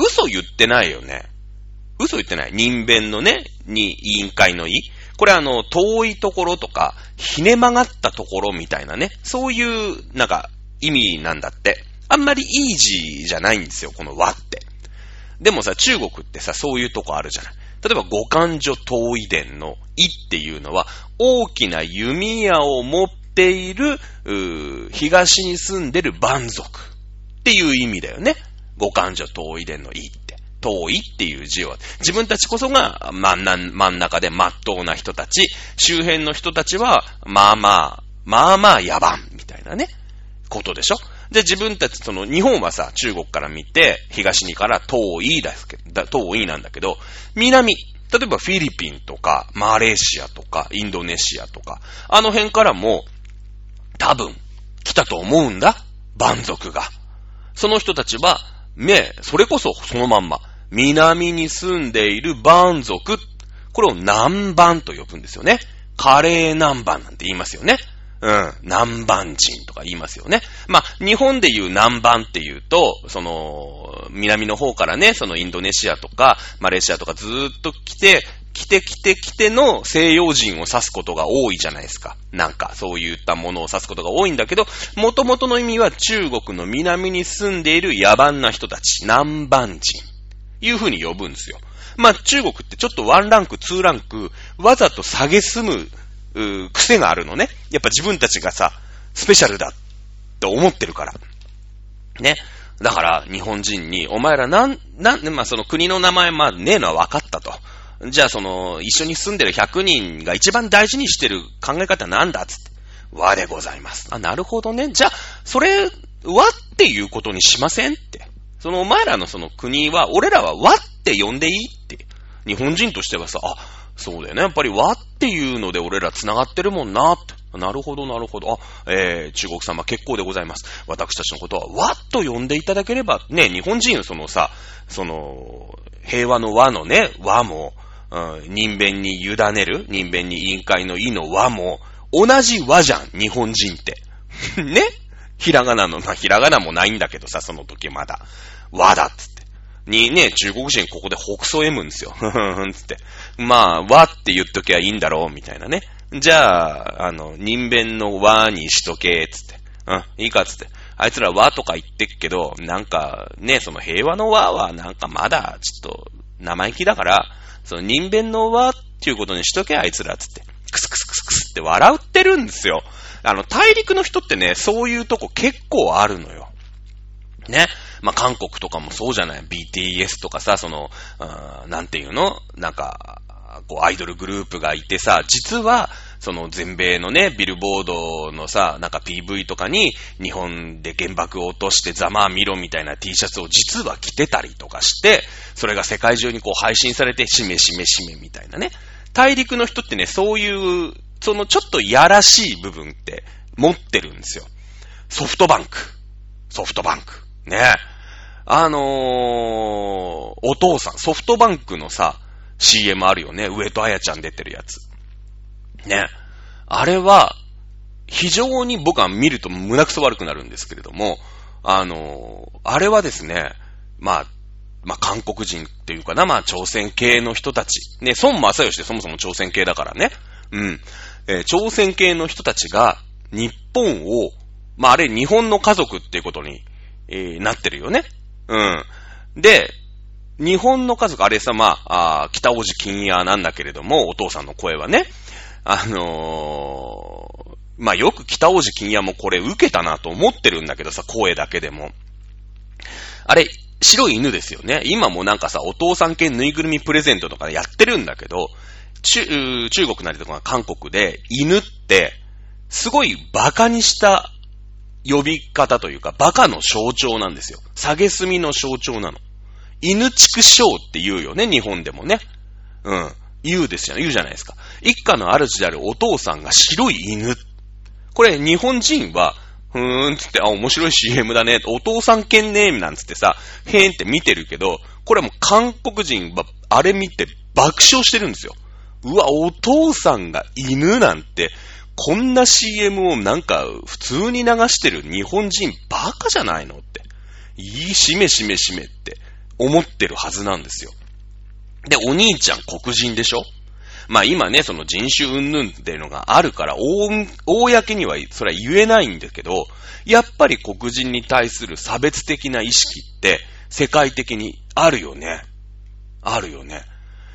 嘘言ってないよね。嘘言ってない。人弁のね、に、委員会の意。これあの、遠いところとか、ひね曲がったところみたいなね。そういう、なんか、意味なんだって。あんまりいい字じゃないんですよ、この和って。でもさ、中国ってさ、そういうとこあるじゃない。例えば、五感所遠い伝の意っていうのは、大きな弓矢を持っている、東に住んでる蛮族っていう意味だよね。五感所遠い伝の意って。遠いっていう字は、自分たちこそが真ん真ん中で真っ当な人たち、周辺の人たちは、まあまあ、まあまあ野蛮みたいなね、ことでしょ？で、自分たち、その、日本はさ、中国から見て、東にから遠いですけど、遠いなんだけど、南、例えばフィリピンとか、マレーシアとか、インドネシアとか、あの辺からも、多分、来たと思うんだ。蛮族が。その人たちは、ねえ、それこそそのまんま、南に住んでいる蛮族、これを南蛮と呼ぶんですよね。カレー南蛮なんて言いますよね。うん。南蛮人とか言いますよね。まあ、日本で言う南蛮っていうと、その、南の方からね、そのインドネシアとか、マレーシアとかずーっと来て、来て来て来ての西洋人を指すことが多いじゃないですか。なんか、そういったものを指すことが多いんだけど、元々の意味は中国の南に住んでいる野蛮な人たち、南蛮人、いう風に呼ぶんですよ。まあ、中国ってちょっとワンランク、ツーランク、わざと下げすむ癖があるのね。やっぱ自分たちがさ、スペシャルだって思ってるから。ね。だから、日本人に、お前らなん、なん、まあ、その国の名前、まあ、ねえのは分かったと。じゃあ、その、一緒に住んでる100人が一番大事にしてる考え方なんだっつって。和でございます。あ、なるほどね。じゃあ、それ、和っていうことにしませんって。その、お前らのその国は、俺らは和って呼んでいいって。日本人としてはさ、あ、そうだよね。やっぱり和っていうので俺ら繋がってるもんなって。なるほど、なるほど。あ、えー、中国様結構でございます。私たちのことは和と呼んでいただければ、ね、日本人、そのさ、その、平和の和のね、和も、人弁に委ねる、人弁に委員会の意の和も、同じ和じゃん、日本人って。ね？ひらがなの、まあ、ひらがなもないんだけどさ、その時まだ。和だっつって。にね、中国人ここで北総 M んですよ。ふふんつって。まあ、和って言っときゃいいんだろう、みたいなね。じゃあ、あの、人弁の和にしとけ、つって。うん、いいか、つって。あいつら和とか言ってっけど、なんか、ね、その平和の和はなんかまだ、ちょっと、生意気だから、その人弁の和っていうことにしとけ、あいつら、つって。クスクスクスクスって笑ってるんですよ。あの、大陸の人ってね、そういうとこ結構あるのよ。ね。まあ、韓国とかもそうじゃない ?BTS とかさ、その、うんなんていうの？なんか、こう、アイドルグループがいてさ、実は、その全米のね、ビルボードのさ、なんか PV とかに、日本で原爆を落としてざまあ見ろみたいな T シャツを実は着てたりとかして、それが世界中にこう配信されて、しめしめしめみたいなね。大陸の人ってね、そういう、そのちょっとやらしい部分って持ってるんですよ。ソフトバンク。ソフトバンク。ね。あのー、お父さん、ソフトバンクのさ、CM あるよね。上戸彩ちゃん出てるやつ。ね。あれは、非常に僕は見ると胸くそ悪くなるんですけれども、あの、あれはですね、まあ、まあ、韓国人っていうかな、まあ、朝鮮系の人たち。ね、孫正義ってそもそも朝鮮系だからね。うん。えー、朝鮮系の人たちが、日本を、まあ、あれ、日本の家族っていうことに、えー、なってるよね。うん。で、日本の家族、あれさ、まあ、あ北王子金屋なんだけれども、お父さんの声はね。あのー、まあ、よく北王子金屋もこれ受けたなと思ってるんだけどさ、声だけでも。あれ、白い犬ですよね。今もなんかさ、お父さん系ぬいぐるみプレゼントとかやってるんだけど、中、中国なりとか韓国で犬って、すごい馬鹿にした呼び方というか、馬鹿の象徴なんですよ。下げすみの象徴なの。犬畜生って言うよね、日本でもね。うん。言うですよ、言うじゃないですか。一家の主であるお父さんが白い犬。これ、日本人は、ふーんつって、あ、面白い CM だね。お父さん犬ねなんつってさ、へーんって見てるけど、これも韓国人は、あれ見て爆笑してるんですよ。うわ、お父さんが犬なんて、こんな CM をなんか普通に流してる日本人バカじゃないのって。いいしめしめしめって思ってるはずなんですよ。で、お兄ちゃん黒人でしょ？まあ今ね、その人種云々っていうのがあるから、公にはそれは言えないんだけど、やっぱり黒人に対する差別的な意識って世界的にあるよね。あるよね。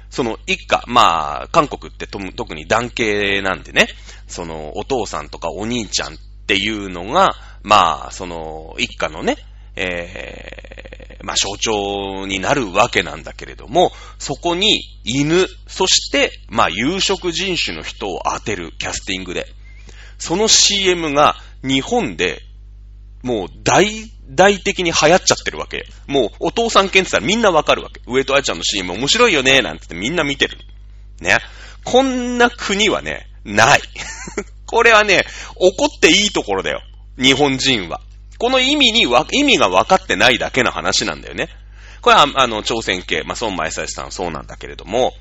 その一家、まあ、韓国って特に男系なんでね、そのお父さんとかお兄ちゃんっていうのが、まあ、その一家のね、えー、まあ象徴になるわけなんだけれども、そこに犬、そして、まあ有色人種の人を当てるキャスティングで、その CM が日本でもう大大的に流行っちゃってるわけ。もう、お父さん犬って言ったらみんなわかるわけ。上戸愛ちゃんの CM 面白いよね、なんて言ってみんな見てる。ね。こんな国はね、ない。これはね、怒っていいところだよ。日本人は。この意味にわ、意味が分かってないだけの話なんだよね。これは、あの、朝鮮系、まあ、孫前ささんはそうなんだけれども、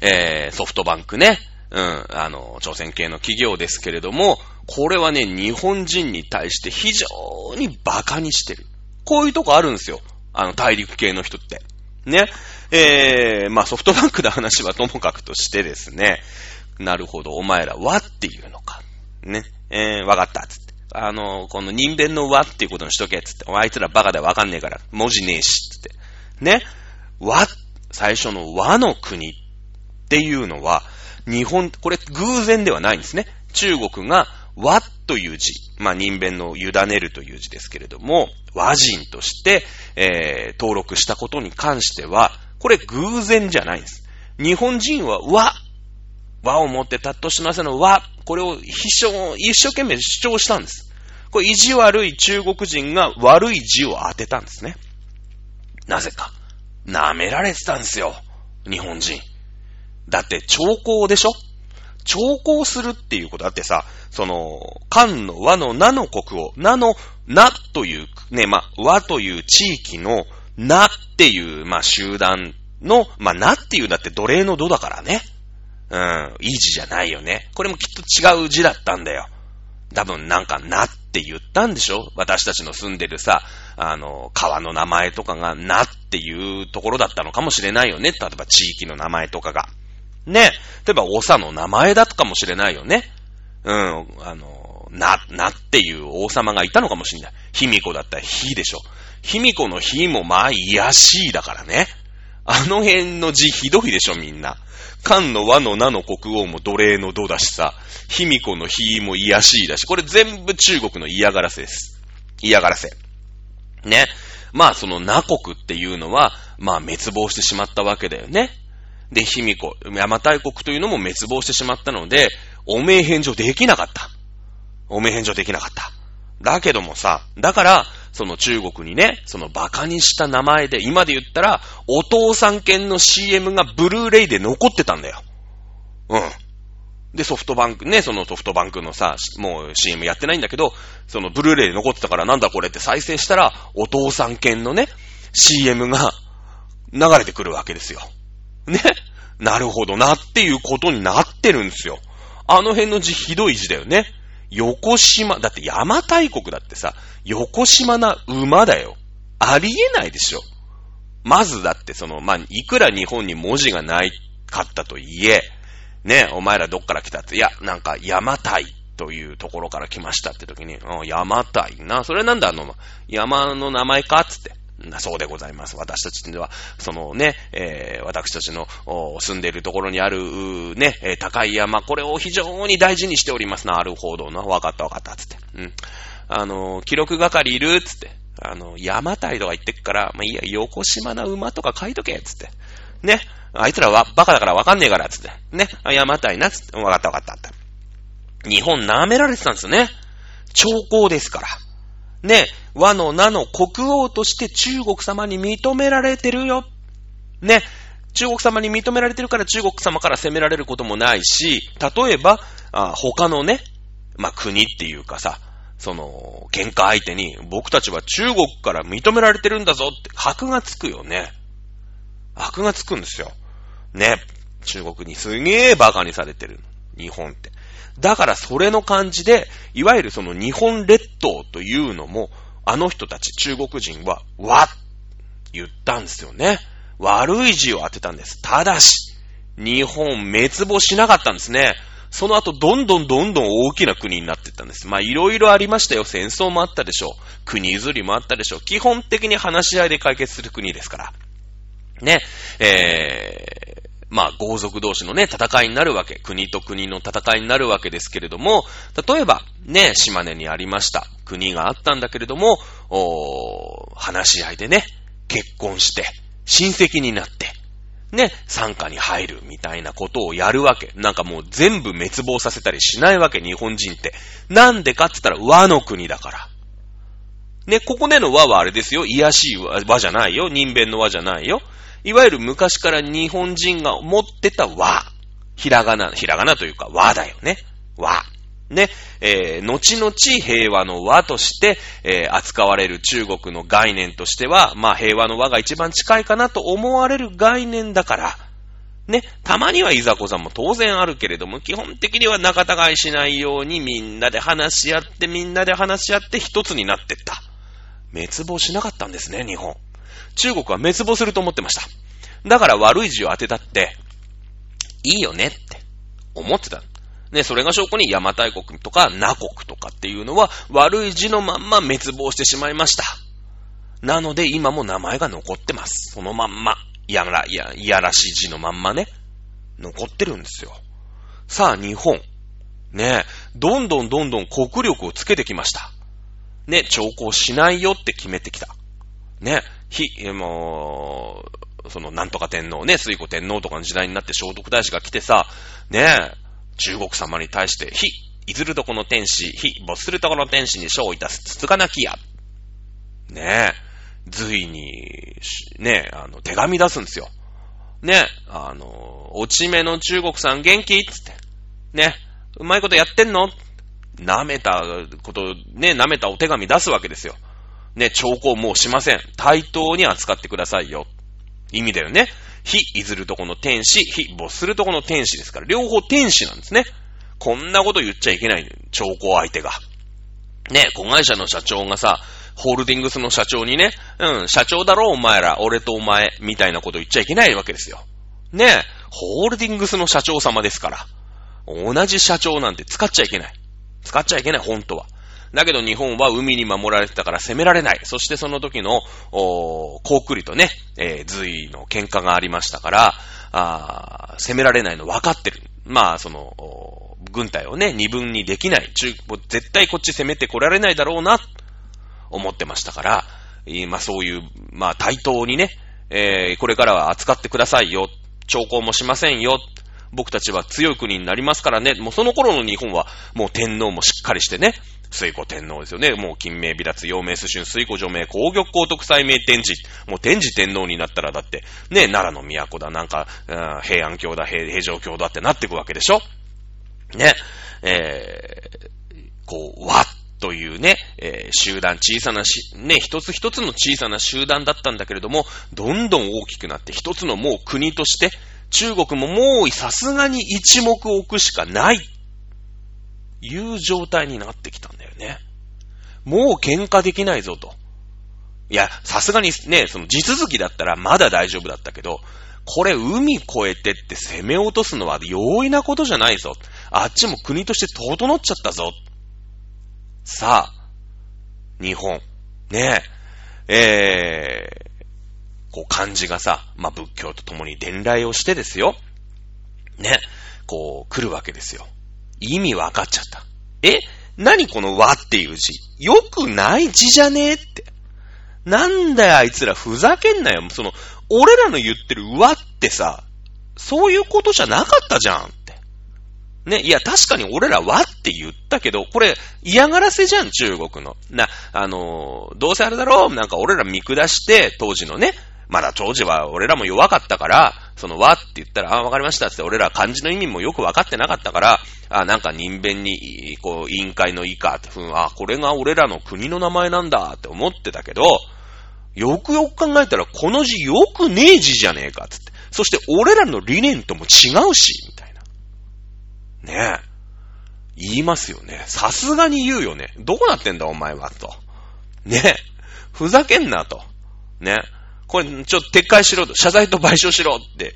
えー、ソフトバンクね。うん、あの、朝鮮系の企業ですけれども、これはね、日本人に対して非常に馬鹿にしてる。こういうとこあるんですよ。あの、大陸系の人って。ね。えー、まあソフトバンクの話はともかくとしてですね、なるほど、お前らはっていうのか。ね。えー、わかった、つって。あの、この人弁の和っていうことにしとけ、つって。あいつらバカでわかんねえから、文字ねえし、つって。ね。和、最初の和の国っていうのは、日本、これ偶然ではないんですね。中国が和という字、まあ人弁の委ねるという字ですけれども、和人として、えー、登録したことに関しては、これ偶然じゃないんです。日本人は和、和をもってたっとしませんの和、これを一生、一生懸命主張したんです。これ意地悪い中国人が悪い字を当てたんですね。なぜか。舐められてたんですよ。日本人。だって兆候でしょ？兆候するっていうことだってさ、その、漢の和の名の国を、名の名という、ね、まあ、和という地域の名っていう、まあ、集団の、まあ、名っていうだって奴隷の度だからね。うん、いい字じゃないよね。これもきっと違う字だったんだよ。多分なんか、なって言ったんでしょ？私たちの住んでるさ、あの、川の名前とかが、なっていうところだったのかもしれないよね。例えば地域の名前とかが。ね。例えば、長の名前だったかもしれないよね。うん、あの、な、なっていう王様がいたのかもしれない。卑弥呼だったらひでしょ。卑弥呼のひもまあ、いやしいだからね。あの辺の字ひどいでしょ、みんな。漢の和の名の国王も奴隷の度だしさ、卑弥呼の非も癒しいだし、これ全部中国の嫌がらせです。嫌がらせ。ね。まあその名国っていうのは、まあ滅亡してしまったわけだよね。で、卑弥呼、邪馬台国というのも滅亡してしまったので、お名返上できなかった。お名返上できなかった。だけどもさ、だから、その中国にね、その馬鹿にした名前で、今で言ったら、お父さん犬の CM がブルーレイで残ってたんだよ。うん。で、ソフトバンク、ね、そのソフトバンクのさ、もう CM やってないんだけど、そのブルーレイで残ってたからなんだこれって再生したら、お父さん犬のね、CM が流れてくるわけですよ。ね。なるほどなっていうことになってるんですよ。あの辺の字ひどい字だよね。横島、だって山大国だってさ、横島な馬だよ。ありえないでしょ。まずだってその、まあ、いくら日本に文字がないかったといえ、ね、お前らどっから来たって、いや、なんか山大というところから来ましたって時に、うん、山大な、それなんだあの、山の名前かつって。そうでございます。私たちでは、そのね、えー、私たちの住んでいるところにある、ね、高い山、これを非常に大事にしております。なるほどな。わかったわかった、つって。うん。あの、記録係いる？つって。あの、山体とか言ってっから、まあ、いいや、横島な馬とか書いとけつって。ね。あいつらはバカだからわかんねえから、つって。ね。山体な、つって。わかったわかったって。日本舐められてたんですよね。兆候ですから。ね、和の名の国王として中国様に認められてるよ。ね、中国様に認められてるから中国様から責められることもないし、例えば、あ他のね、まあ、国っていうかさ、その、喧嘩相手に、僕たちは中国から認められてるんだぞって、箔がつくよね。箔がつくんですよ。ね。中国にすげえ馬鹿にされてる。日本って。だからそれの感じで、いわゆるその日本列島というのも、あの人たち中国人は、わ言ったんですよね。悪い字を当てたんです。ただし、日本滅亡しなかったんですね。その後、どんどんどんどん大きな国になっていったんです。まあ、いろいろありましたよ。戦争もあったでしょう。国譲りもあったでしょう。基本的に話し合いで解決する国ですから。ね。えまあ、豪族同士のね、戦いになるわけ。国と国の戦いになるわけですけれども、例えば、ね、島根にありました。国があったんだけれども、お話し合いでね、結婚して、親戚になって、ね、参加に入るみたいなことをやるわけ。なんかもう全部滅亡させたりしないわけ、日本人って。なんでかって言ったら和の国だから。ね、ここでの和はあれですよ。癒しい和じゃないよ。人弁の和じゃないよ。いわゆる昔から日本人が持ってた和。ひらがな、ひらがなというか和だよね。和。ね、えー、後々平和の和として、えー、扱われる中国の概念としては、まあ平和の和が一番近いかなと思われる概念だから、ね、たまにはいざこざも当然あるけれども、基本的には仲違いしないようにみんなで話し合って、みんなで話し合って一つになってった。滅亡しなかったんですね、日本。中国は滅亡すると思ってました。だから悪い字を当てたって、いいよねって思ってた。ね、それが証拠に邪馬台国とか那国とかっていうのは悪い字のまんま滅亡してしまいました。なので今も名前が残ってます。そのまんま。いやら、いや、いやらしい字のまんまね。残ってるんですよ。さあ、日本。ねどんどんどんどん国力をつけてきました。ね、徴工しないよって決めてきた。ね、ひ、もう、その、なんとか天皇ね、水古天皇とかの時代になって聖徳太子が来てさ、ね中国様に対して、ひ、いずるとこの天使、ひ、没するとこの天使に書をいたす、つつかなきや。ねえ。随に、ね、あの、手紙出すんですよ。ね、あの、落ち目の中国さん元気つって。ね、うまいことやってんの？舐めたこと、ね、舐めたお手紙出すわけですよ。ね、兆候もうしません。対等に扱ってくださいよ。意味だよね。非いずるとこの天使、非没するとこの天使ですから、両方天使なんですね。こんなこと言っちゃいけない。兆候相手が。ね、子会社の社長がさ、ホールディングスの社長にね、うん、社長だろお前ら、俺とお前、みたいなこと言っちゃいけないわけですよ。ね、ホールディングスの社長様ですから。同じ社長なんて使っちゃいけない。使っちゃいけない、本当は。だけど日本は海に守られてたから攻められない。そしてその時の、おー、コークリとね、えー、隋の喧嘩がありましたから、あ攻められないの分かってる。まあ、その、軍隊をね、二分にできない。中、絶対こっち攻めてこられないだろうな、思ってましたから、まあそういう、まあ対等にね、えー、これからは扱ってくださいよ。兆候もしませんよ。僕たちは強い国になりますからね。もうその頃の日本は、もう天皇もしっかりしてね。水古天皇ですよね。もう金明美脱、陽明崇春、水古除名、皇玉皇徳祭明天智。もう天智天皇になったらだって、ね、奈良の都だ、なんか、平安京だ、平平城京だってなってくわけでしょ？ね。えー、こう、わというね、えー、集団、小さなし、ね、一つ一つの小さな集団だったんだけれども、どんどん大きくなって、一つのもう国として、中国ももうさすがに一目置くしかない、いう状態になってきたん。もう喧嘩できないぞと。いや、さすがにね、その地続きだったらまだ大丈夫だったけど、これ海越えてって攻め落とすのは容易なことじゃないぞ。あっちも国として整っちゃったぞ。さあ、日本、ねえ、えー、こう漢字がさ、まあ、仏教と共に伝来をしてですよ。ね、こう来るわけですよ。意味分かっちゃった。え？何この和っていう字。よくない字じゃねえって。なんだよあいつらふざけんなよ。その、俺らの言ってる和ってさ、そういうことじゃなかったじゃんって。ね、いや、確かに俺らはって言ったけど、これ嫌がらせじゃん、中国の。な、あのー、どうせあれだろうなんか俺ら見下して、当時のね、まだ当時は俺らも弱かったから、その和って言ったら、あ、わかりましたって俺ら漢字の意味もよくわかってなかったから、あ、なんか人弁に、こう、委員会の以下って、ふん、あ、これが俺らの国の名前なんだって思ってたけど、よくよく考えたらこの字よくねえ字じゃねえかつって。そして俺らの理念とも違うし、みたいな。ねえ。言いますよね。さすがに言うよね。どうなってんだお前は、と。ねえ。ふざけんな、と。ねえ。これ、ちょっと撤回しろと。謝罪と賠償しろって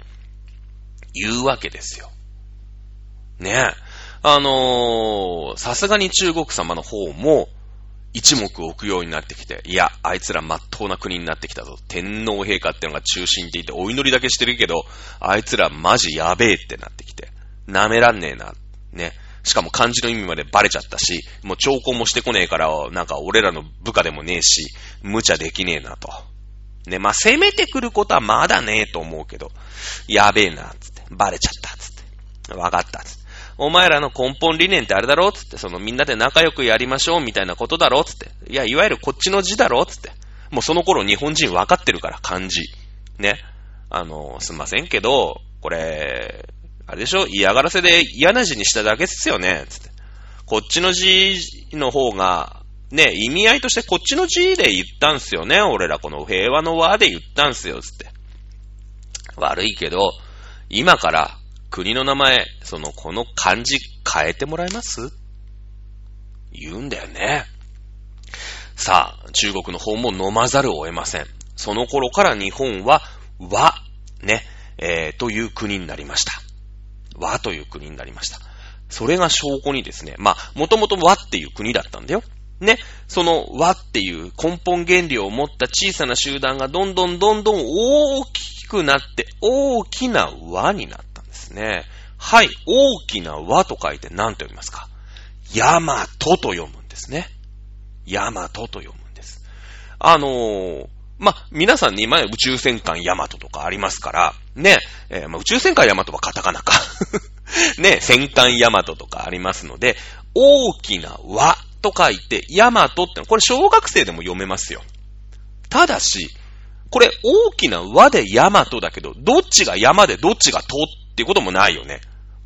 言うわけですよ。ねえ。あのー、さすがに中国様の方も、一目置くようになってきて、いや、あいつら真っ当な国になってきたぞ。天皇陛下ってのが中心って言ってお祈りだけしてるけど、あいつらマジやべえってなってきて。舐めらんねえな。ね。しかも漢字の意味までバレちゃったし、もう兆候もしてこねえから、なんか俺らの部下でもねえし、無茶できねえなと。ね、まあ、攻めてくることはまだねえと思うけど、やべえな、つって。バレちゃった、つって。わかった、つって。お前らの根本理念ってあれだろつって。そのみんなで仲良くやりましょうみたいなことだろつって。いや、いわゆるこっちの字だろつって。もうその頃日本人分かってるから、漢字。ね。あの、すんませんけど、これ、あれでしょ？嫌がらせで嫌な字にしただけっすよねつって。こっちの字の方が、ね、意味合いとしてこっちの字で言ったんすよね。俺らこの平和の和で言ったんすよ、つって。悪いけど、今から国の名前、その、この漢字変えてもらえます？言うんだよね。さあ、中国の方も飲まざるを得ません。その頃から日本は和、ね、えー、という国になりました。和という国になりました。それが証拠にですね、まあ、もともと和っていう国だったんだよ。ね、その和っていう根本原理を持った小さな集団がどんどんどんどん大きくなって、大きな和になったんですね。はい、大きな和と書いて何と読みますか？ヤマトと読むんですね。ヤマトと読むんです。あのー、ま皆さんに今宇宙戦艦ヤマトとかありますから、ね、えー、ま宇宙戦艦ヤマトはカタカナか。ね、戦艦ヤマトとかありますので、大きな和と書いて、ヤマトってのはこれ小学生でも読めますよ。ただし、これ大きな和でヤマトだけど、どっちが山でどっちがとっていうこともないよね。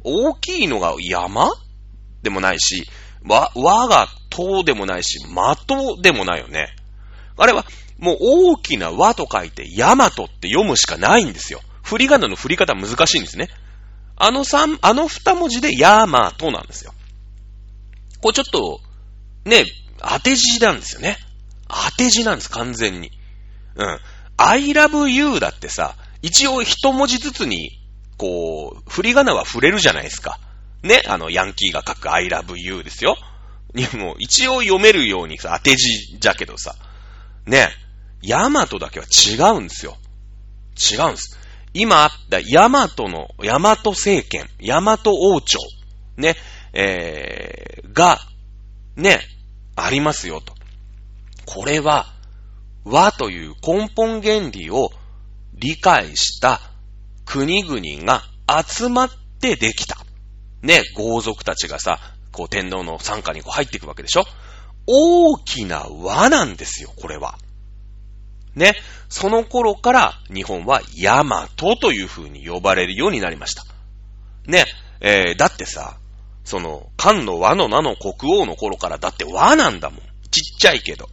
大きいのが山でもないし、和、和がとでもないし、的でもないよね。あれは、もう大きな和と書いて、ヤマトって読むしかないんですよ。振り仮名の振り方難しいんですね。あの三、あの二文字でヤマトなんですよ。これちょっと、ね、当て字なんですよね。当て字なんです、完全に。うん。I love you だってさ、一応一文字ずつに、こう、振り仮名は触れるじゃないですか。ね、あの、ヤンキーが書く I love you ですよ。にも、一応読めるようにさ、当て字じゃけどさ、ね、ヤマトだけは違うんですよ。違うんです。今あったヤマトの、ヤマト政権、ヤマト王朝、ね、えー、が、ね、ありますよと。これは、和という根本原理を理解した国々が集まってできた。ね、豪族たちがさ、こう天皇の参加にこう入っていくわけでしょ大きな和なんですよ、これは。ね、その頃から日本はヤマトという風に呼ばれるようになりました。ね、えー、だってさ、その、漢の和の名の国王の頃からだって和なんだもん。ちっちゃいけど。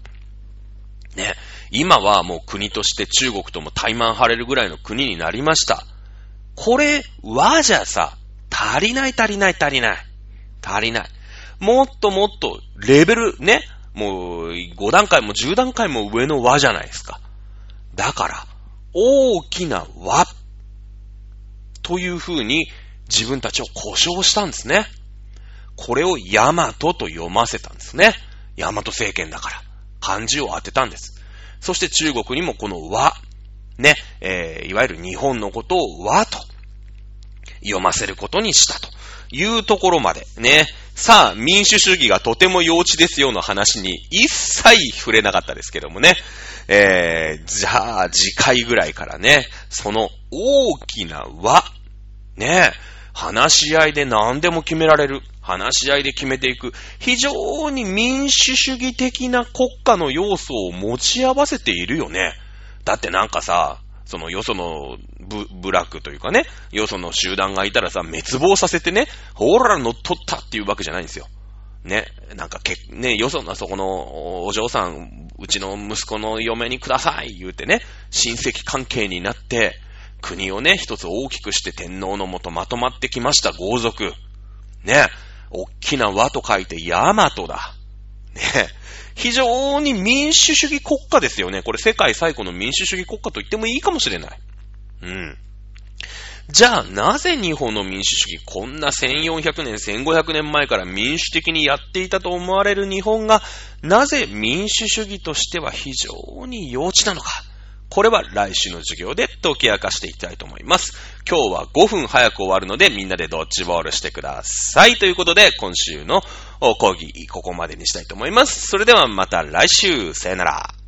ね。今はもう国として中国とも対マン張れるぐらいの国になりました。これ、和じゃさ、足りない足りない足りない。足りない。もっともっとレベル、ね。もう5段階も10段階も上の和じゃないですか。だから、大きな和という風に自分たちを故障したんですね。これをヤマトと読ませたんですね。ヤマト政権だから。漢字を当てたんです。そして中国にもこの和、ね、えー、いわゆる日本のことを和と読ませることにしたというところまでね。さあ、民主主義がとても幼稚ですよの話に一切触れなかったですけどもね。えー、じゃあ、次回ぐらいからね、その大きな和、ね、話し合いで何でも決められる。話し合いで決めていく、非常に民主主義的な国家の要素を持ち合わせているよね。だってなんかさ、そのよそのブ、ブラックというかね、よその集団がいたらさ、滅亡させてね、ほら乗っ取ったっていうわけじゃないんですよ。ね、なんかけ、ね、よそのそこのお嬢さん、うちの息子の嫁にください言うてね、親戚関係になって、国をね、一つ大きくして天皇のもとまとまってきました豪族。ね、おっきな和と書いてヤマトだ。ね非常に民主主義国家ですよね。これ世界最古の民主主義国家と言ってもいいかもしれない。うん。じゃあ、なぜ日本の民主主義、こんな1400年、1500年前から民主的にやっていたと思われる日本が、なぜ民主主義としては非常に幼稚なのか。これは来週の授業で解き明かしていきたいと思います。今日は5分早く終わるのでみんなでドッジボールしてください。ということで今週の講義ここまでにしたいと思います。それではまた来週。さよなら。